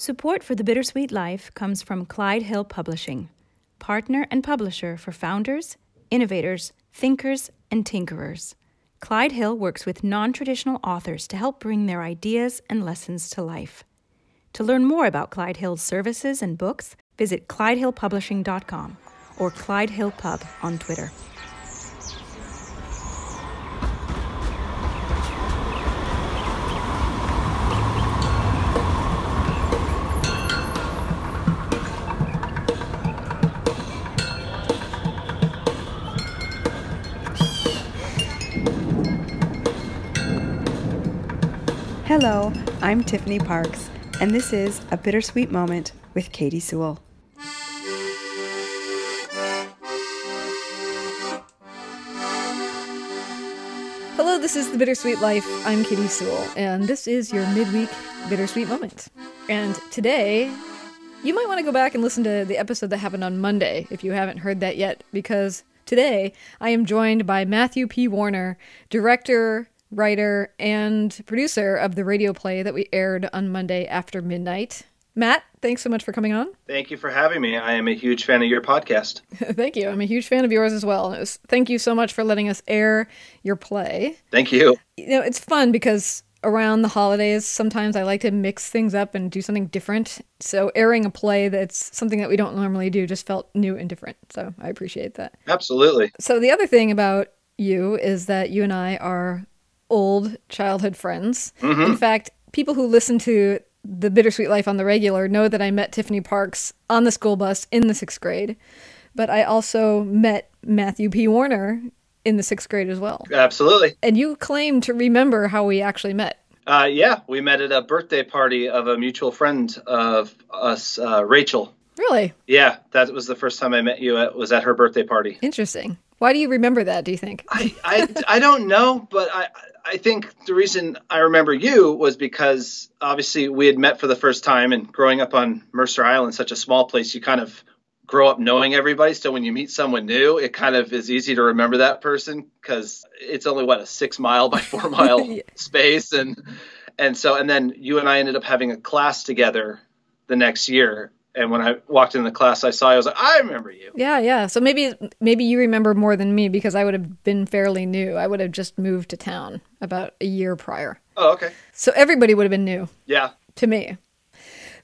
Support for The Bittersweet Life comes from Clyde Hill Publishing, partner and publisher for founders, innovators, thinkers, and tinkerers. Clyde Hill works with non traditional authors to help bring their ideas and lessons to life. To learn more about Clyde Hill's services and books, visit clydehillpublishing.com or Clyde Hill Pub on Twitter. Hello, I'm Tiffany Parks, and this is A Bittersweet Moment with Katy Sewell. Hello, this is The Bittersweet Life. I'm Katy Sewell, and this is your midweek Bittersweet Moment. And today, you might want to go back and listen to the episode that happened on Monday if you haven't heard that yet, because today I am joined by Matthew P. Woerner, director, writer, and producer of the radio play that we aired on Monday after midnight. Matt, thanks so much for coming on. Thank you for having me. I am a huge fan of your podcast. thank you. I'm a huge fan of yours as well. Was, thank you so much for letting us air your play. Thank you. You know, it's fun because around the holidays, sometimes I like to mix things up and do something different. So airing a play that's something that we don't normally do just felt new and different. So I appreciate that. Absolutely. So the other thing about you is that you and I are old childhood friends. Mm-hmm. In fact, people who listen to the Bittersweet Life on the regular know that I met Tiffany Parks on the school bus in the sixth grade, but I also met Matthew P. Woerner in the sixth grade as well. Absolutely. And you claim to remember how we actually met. Uh, yeah, we met at a birthday party of a mutual friend of us, uh, Rachel. Really? Yeah, that was the first time I met you. It was at her birthday party. Interesting. Why do you remember that? Do you think? I, I, I don't know, but I, I think the reason I remember you was because obviously we had met for the first time, and growing up on Mercer Island, such a small place, you kind of grow up knowing everybody. So when you meet someone new, it kind of is easy to remember that person because it's only what a six mile by four mile Yeah. space, and and so and then you and I ended up having a class together the next year. And when I walked in the class, I saw you. I was like, I remember you. Yeah, yeah. So maybe maybe you remember more than me because I would have been fairly new. I would have just moved to town about a year prior. Oh, okay. So everybody would have been new. Yeah. to me.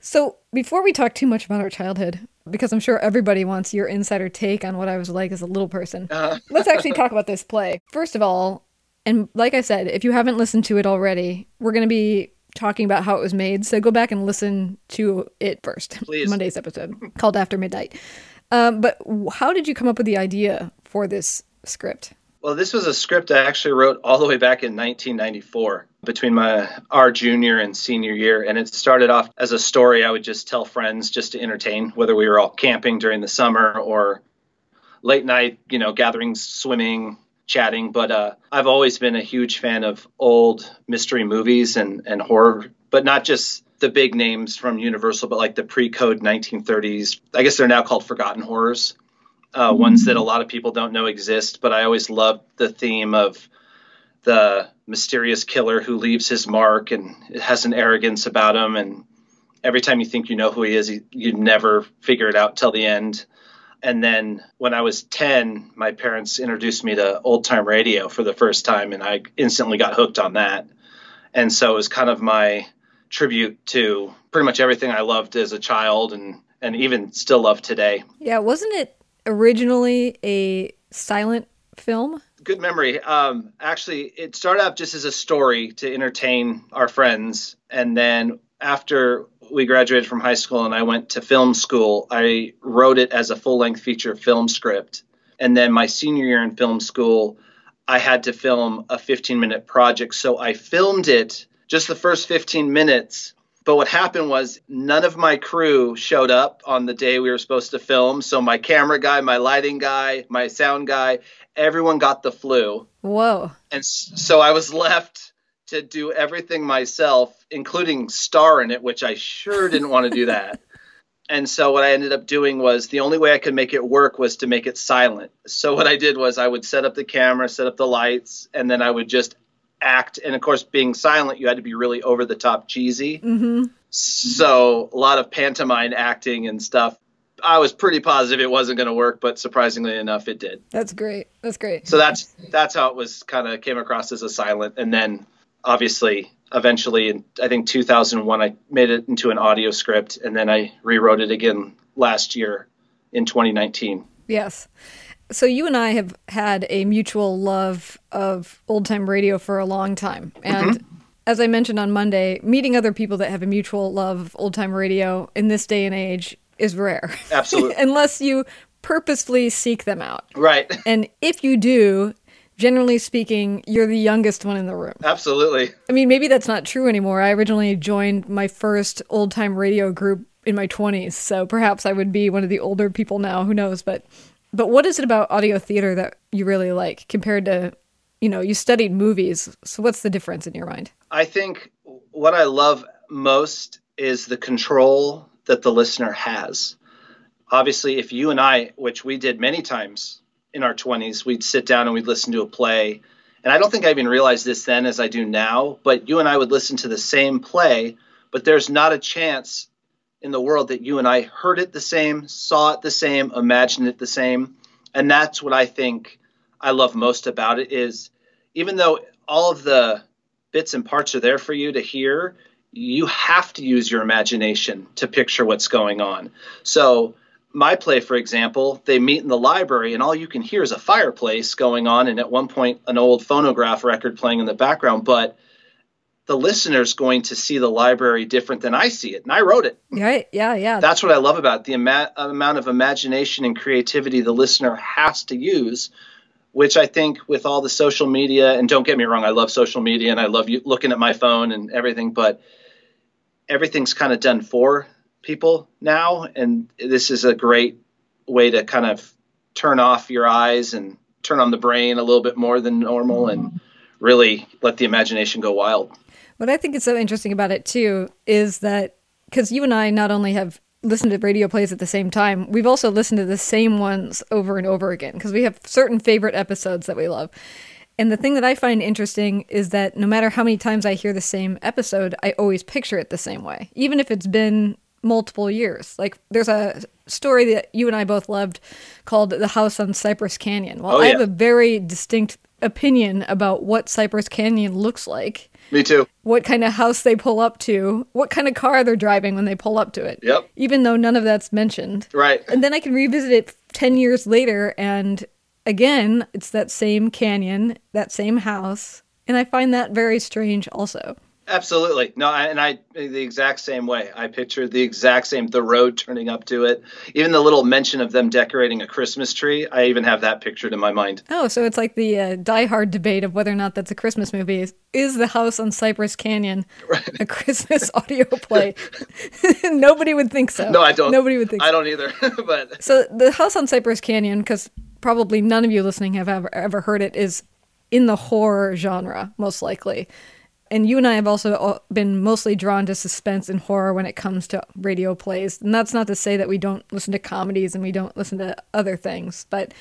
So, before we talk too much about our childhood, because I'm sure everybody wants your insider take on what I was like as a little person, Uh, let's actually talk about this play. First of all, and like I said, if you haven't listened to it already, we're going to be talking about how it was made. So, go back and listen to it first, Please. Monday's episode called After Midnight. Um, but how did you come up with the idea for this script? Well, this was a script I actually wrote all the way back in 1994 between my our junior and senior year and it started off as a story I would just tell friends just to entertain whether we were all camping during the summer or late night, you know, gatherings, swimming, chatting, but uh, I've always been a huge fan of old mystery movies and and horror, but not just the big names from Universal, but like the pre-code 1930s. I guess they're now called forgotten horrors uh, ones that a lot of people don't know exist. But I always loved the theme of the mysterious killer who leaves his mark and has an arrogance about him. And every time you think you know who he is, you, you never figure it out till the end. And then when I was 10, my parents introduced me to old time radio for the first time, and I instantly got hooked on that. And so it was kind of my tribute to pretty much everything I loved as a child and, and even still love today. Yeah, wasn't it originally a silent film? good memory. Um, actually, it started out just as a story to entertain our friends, and then after we graduated from high school and I went to film school, I wrote it as a full-length feature film script. And then my senior year in film school, I had to film a 15-minute project, so I filmed it just the first 15 minutes. But what happened was none of my crew showed up on the day we were supposed to film. So my camera guy, my lighting guy, my sound guy, everyone got the flu. Whoa. And so I was left to do everything myself, including star in it, which I sure didn't want to do that. And so what I ended up doing was the only way I could make it work was to make it silent. So what I did was I would set up the camera, set up the lights, and then I would just act. And of course, being silent, you had to be really over the top cheesy. Mm-hmm. So a lot of pantomime acting and stuff. I was pretty positive it wasn't going to work, but surprisingly enough, it did. That's great. That's great. So that's that's how it was kind of came across as a silent, and then obviously eventually in I think 2001 I made it into an audio script, and then I rewrote it again last year in 2019. Yes. So you and I have had a mutual love of old time radio for a long time, mm-hmm. and. As I mentioned on Monday, meeting other people that have a mutual love of old time radio in this day and age is rare. Absolutely. Unless you purposefully seek them out. Right. And if you do, generally speaking, you're the youngest one in the room. Absolutely. I mean, maybe that's not true anymore. I originally joined my first old time radio group in my 20s, so perhaps I would be one of the older people now, who knows, but but what is it about audio theater that you really like compared to, you know, you studied movies. So what's the difference in your mind? I think what I love most is the control that the listener has. Obviously, if you and I, which we did many times in our 20s, we'd sit down and we'd listen to a play. And I don't think I even realized this then as I do now, but you and I would listen to the same play, but there's not a chance in the world that you and I heard it the same, saw it the same, imagined it the same. And that's what I think I love most about it is even though all of the bits and parts are there for you to hear, you have to use your imagination to picture what's going on. So, my play, for example, they meet in the library, and all you can hear is a fireplace going on, and at one point, an old phonograph record playing in the background. But the listener's going to see the library different than I see it, and I wrote it. Right? Yeah, yeah. That's what I love about it, the ama- amount of imagination and creativity the listener has to use which I think with all the social media, and don't get me wrong, I love social media and I love you looking at my phone and everything, but everything's kind of done for people now. And this is a great way to kind of turn off your eyes and turn on the brain a little bit more than normal and mm-hmm. really let the imagination go wild. What I think is so interesting about it too is that because you and I not only have listened to radio plays at the same time, we've also listened to the same ones over and over again because we have certain favorite episodes that we love. And the thing that I find interesting is that no matter how many times I hear the same episode, I always picture it the same way, even if it's been multiple years. Like there's a story that you and I both loved called The House on Cypress Canyon. Well, Oh, I have a very distinct opinion about what Cypress Canyon looks like, Me too. what kind of house they pull up to, what kind of car they're driving when they pull up to it. Yep. Even though none of that's mentioned. Right. And then I can revisit it 10 years later and again, it's that same canyon, that same house, and I find that very strange also. Absolutely. No, I, and I the exact same way. I pictured the exact same the road turning up to it. Even the little mention of them decorating a Christmas tree, I even have that pictured in my mind. Oh, so it's like the uh, Die Hard debate of whether or not that's a Christmas movie. Is, is the house on Cypress Canyon a Christmas audio play? Nobody would think so. No, I don't. Nobody would think I so. don't either. but So the house on Cypress Canyon, because probably none of you listening have ever ever heard it, is in the horror genre most likely. And you and I have also uh, been mostly drawn to suspense and horror when it comes to radio plays. And that's not to say that we don't listen to comedies and we don't listen to other things, but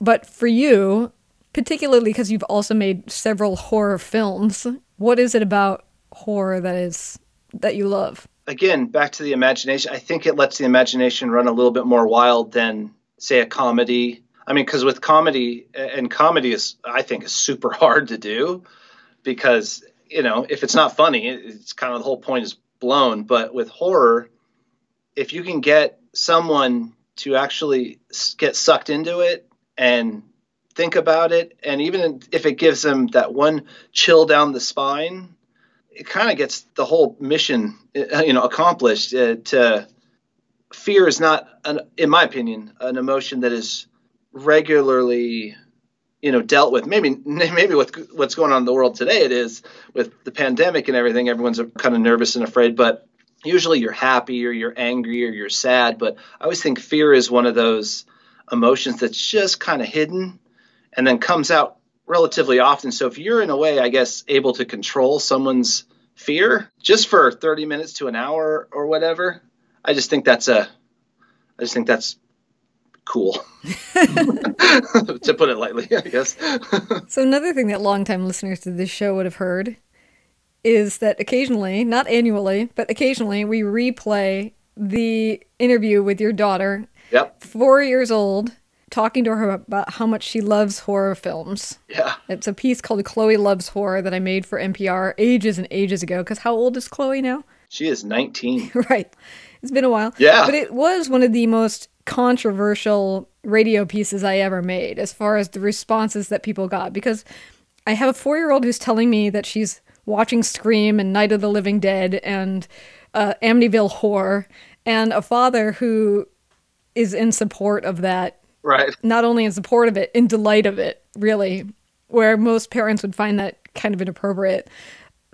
but for you, particularly because you've also made several horror films, what is it about horror that is that you love? again, back to the imagination. I think it lets the imagination run a little bit more wild than say a comedy. I mean, because with comedy, and comedy is, I think, is super hard to do because you know if it's not funny, it's kind of the whole point is blown. But with horror, if you can get someone to actually get sucked into it and think about it, and even if it gives them that one chill down the spine, it kind of gets the whole mission, uh, you know, accomplished. Uh, to fear is not, an, in my opinion, an emotion that is regularly, you know, dealt with. Maybe, maybe with what's going on in the world today, it is with the pandemic and everything. Everyone's kind of nervous and afraid, but usually you're happy or you're angry or you're sad. But I always think fear is one of those emotions that's just kind of hidden and then comes out relatively often. So if you're in a way, I guess, able to control someone's fear just for 30 minutes to an hour or whatever, I just think that's a, I just think that's cool, to put it lightly, I guess. So another thing that longtime listeners to this show would have heard is that occasionally, not annually, but occasionally, we replay the interview with your daughter, Yep. four years old, talking to her about how much she loves horror films. Yeah. It's a piece called Chloe Loves Horror that I made for NPR ages and ages ago. Because how old is Chloe now? She is 19. right. It's been a while. Yeah. But it was one of the most controversial radio pieces I ever made as far as the responses that people got. Because I have a four year old who's telling me that she's watching Scream and Night of the Living Dead and uh, Amityville Horror, and a father who is in support of that Right. not only in support of it, in delight of it, really, where most parents would find that kind of inappropriate.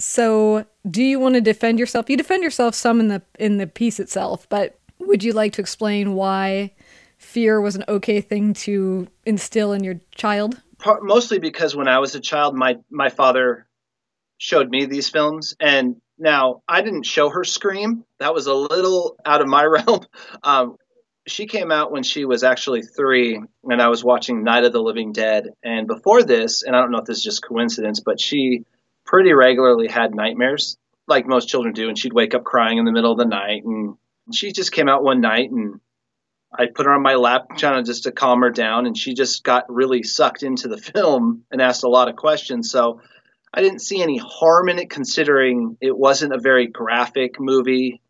So, do you want to defend yourself? You defend yourself some in the in the piece itself, but would you like to explain why fear was an okay thing to instill in your child? Mostly because when I was a child, my my father showed me these films, and now I didn't show her Scream. That was a little out of my realm. Um, she came out when she was actually three, and I was watching Night of the Living Dead. And before this, and I don't know if this is just coincidence, but she pretty regularly had nightmares, like most children do, and she'd wake up crying in the middle of the night. And she just came out one night, and I put her on my lap, trying to just to calm her down, and she just got really sucked into the film and asked a lot of questions. So I didn't see any harm in it, considering it wasn't a very graphic movie.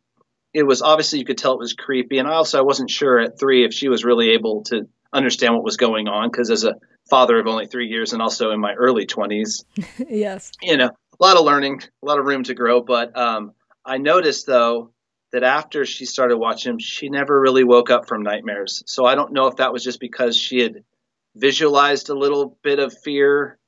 It was obviously you could tell it was creepy, and I also I wasn't sure at three if she was really able to understand what was going on because as a father of only three years and also in my early twenties, yes. you know, a lot of learning, a lot of room to grow. But um, I noticed though that after she started watching them, she never really woke up from nightmares. So I don't know if that was just because she had visualized a little bit of fear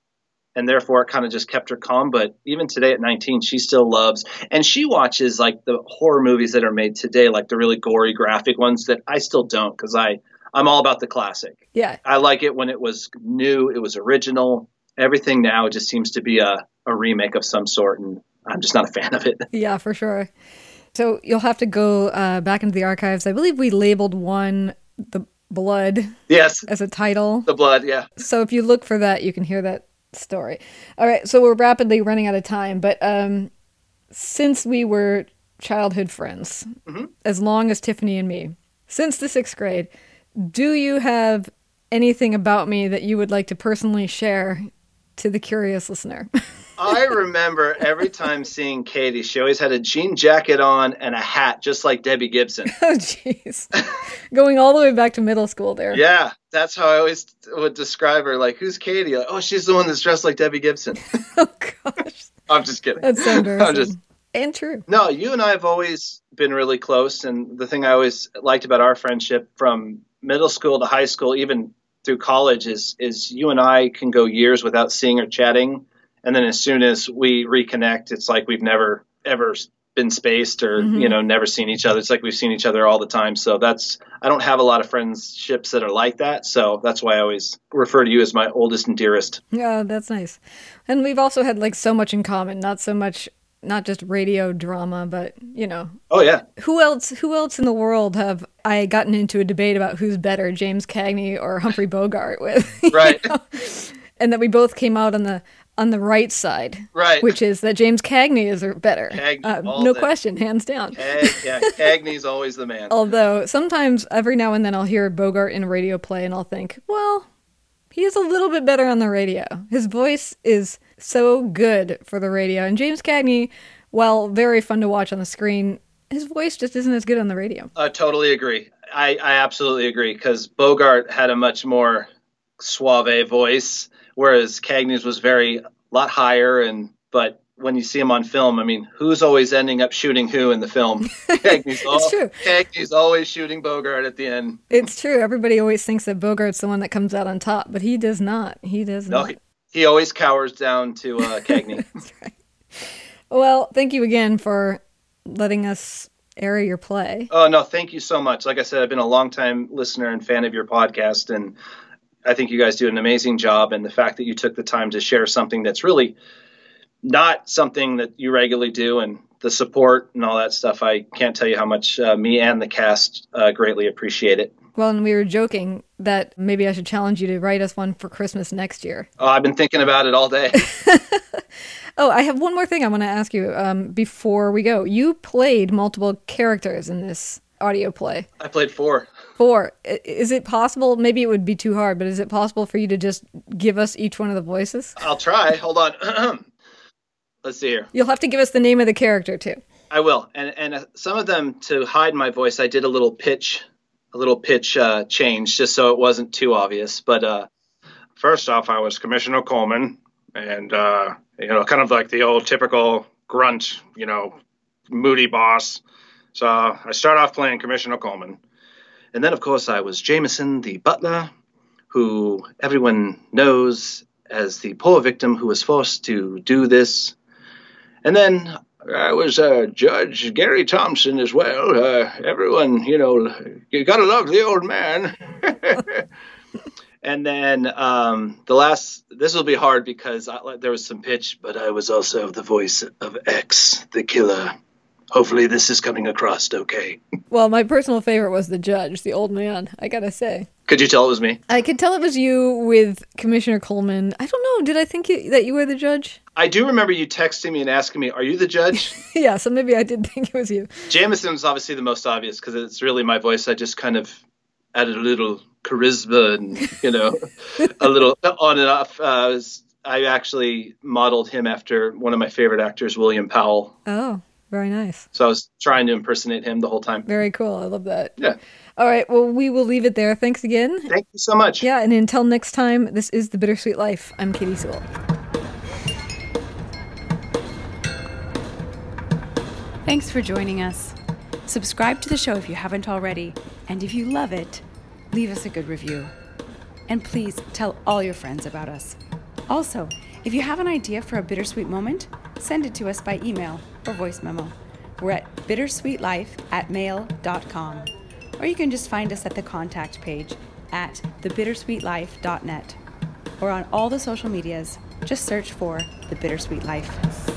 and therefore it kind of just kept her calm. But even today at 19, she still loves, and she watches like the horror movies that are made today, like the really gory, graphic ones that I still don't because I I'm all about the classic. Yeah. I like it when it was new, it was original. Everything now just seems to be a, a remake of some sort, and I'm just not a fan of it. Yeah, for sure. So you'll have to go uh, back into the archives. I believe we labeled one the blood yes, as a title. the blood, yeah. So if you look for that, you can hear that story. All right, so we're rapidly running out of time, but um, since we were childhood friends, as long as Tiffany and me, since the sixth grade, do you have anything about me that you would like to personally share to the curious listener? I remember every time seeing Katy, she always had a jean jacket on and a hat, just like Debbie Gibson. oh, jeez. Going all the way back to middle school there. Yeah, that's how I always would describe her. Like, who's Katy? Like, oh, she's the one that's dressed like Debbie Gibson. Oh, gosh. I'm just kidding. That's so embarrassing. I'm just And true. no. You and I have always been really close, and the thing I always liked about our friendship from middle school to high school, even through college, is is you and I can go years without seeing or chatting, and then as soon as we reconnect, it's like we've never ever been spaced or Mhm. you know never seen each other. It's like we've seen each other all the time. So that's I don't have a lot of friendships that are like that. So that's why I always refer to you as my oldest and dearest. Yeah, that's nice. And we've also had like so much in common, not so much not just radio drama, but you know, Oh yeah, who else who else in the world have I gotten into a debate about who's better, James Cagney or Humphrey Bogart with? Right. know? And that we both came out on the on the right side, right. which is that James Cagney is better. Cagney Uh, no question, hands down. Cag, yeah, Cagney's always the man. Although sometimes every now and then I'll hear Bogart in a radio play and I'll think, well, he is a little bit better on the radio. His voice is so good for the radio. And James Cagney, while very fun to watch on the screen, his voice just isn't as good on the radio. I totally agree. I, I absolutely agree because Bogart had a much more suave voice, whereas Cagney's was very a lot higher. And but when you see him on film, I mean, who's always ending up shooting who in the film? Cagney's, al- true. Cagney's always shooting Bogart at the end. It's true. Everybody always thinks that Bogart's the one that comes out on top, but he does not. He does No, not. he, he always cowers down to uh, Cagney. Well, thank you again for letting us air your play. Oh no, thank you so much. Like I said, I've been a long time listener and fan of your podcast, and I think you guys do an amazing job. And the fact that you took the time to share something that's really not something that you regularly do, and the support and all that stuff, I can't tell you how much uh, me and the cast uh, greatly appreciate it. Well, and we were joking that maybe I should challenge you to write us one for Christmas next year. Oh, I've been thinking about it all day. Oh, I have one more thing I want to ask you um, before we go. You played multiple characters in this audio play. I played four. Four. Is it possible? Maybe it would be too hard, but is it possible for you to just give us each one of the voices? I'll try. Hold on. Let's see here. You'll have to give us the name of the character too. I will. And and uh, some of them to hide my voice, I did a little pitch, a little pitch uh, change, just so it wasn't too obvious. But uh, first off, I was Commissioner Coleman, and uh, you know, kind of like the old typical grunt, you know, moody boss. So I start off playing Commissioner Coleman, and then of course I was Jameson, the butler, who everyone knows as the poor victim who was forced to do this. And then I was uh, Judge Gary Thompson as well. Uh, everyone, you know, you gotta love the old man. and then um, the last, this will be hard because I, there was some pitch, but I was also the voice of X, the killer. Hopefully, this is coming across okay. Well, my personal favorite was the judge, the old man. I gotta say, Could you tell it was me? I could tell it was you with Commissioner Coleman. I don't know. Did I think you, that you were the judge? I do remember you texting me and asking me, "Are you the judge?" yeah, so maybe I did think it was you. Jameson's obviously the most obvious because it's really my voice. I just kind of added a little charisma and you know a little on and off. Uh, I actually modeled him after one of my favorite actors, William Powell. Oh, very nice. So I was trying to impersonate him the whole time. Very cool. I love that. Yeah. All right. Well, we will leave it there. Thanks again. Thank you so much. Yeah, and until next time, this is The Bittersweet Life. I'm Katy Sewell. Thanks for joining us. Subscribe to the show if you haven't already, and if you love it, leave us a good review. And please tell all your friends about us. Also, if you have an idea for a bittersweet moment, send it to us by email or voice memo. We're at bittersweetlife at mail.com. Or you can just find us at the contact page at thebittersweetlife.net. Or on all the social medias, just search for The Bittersweet Life.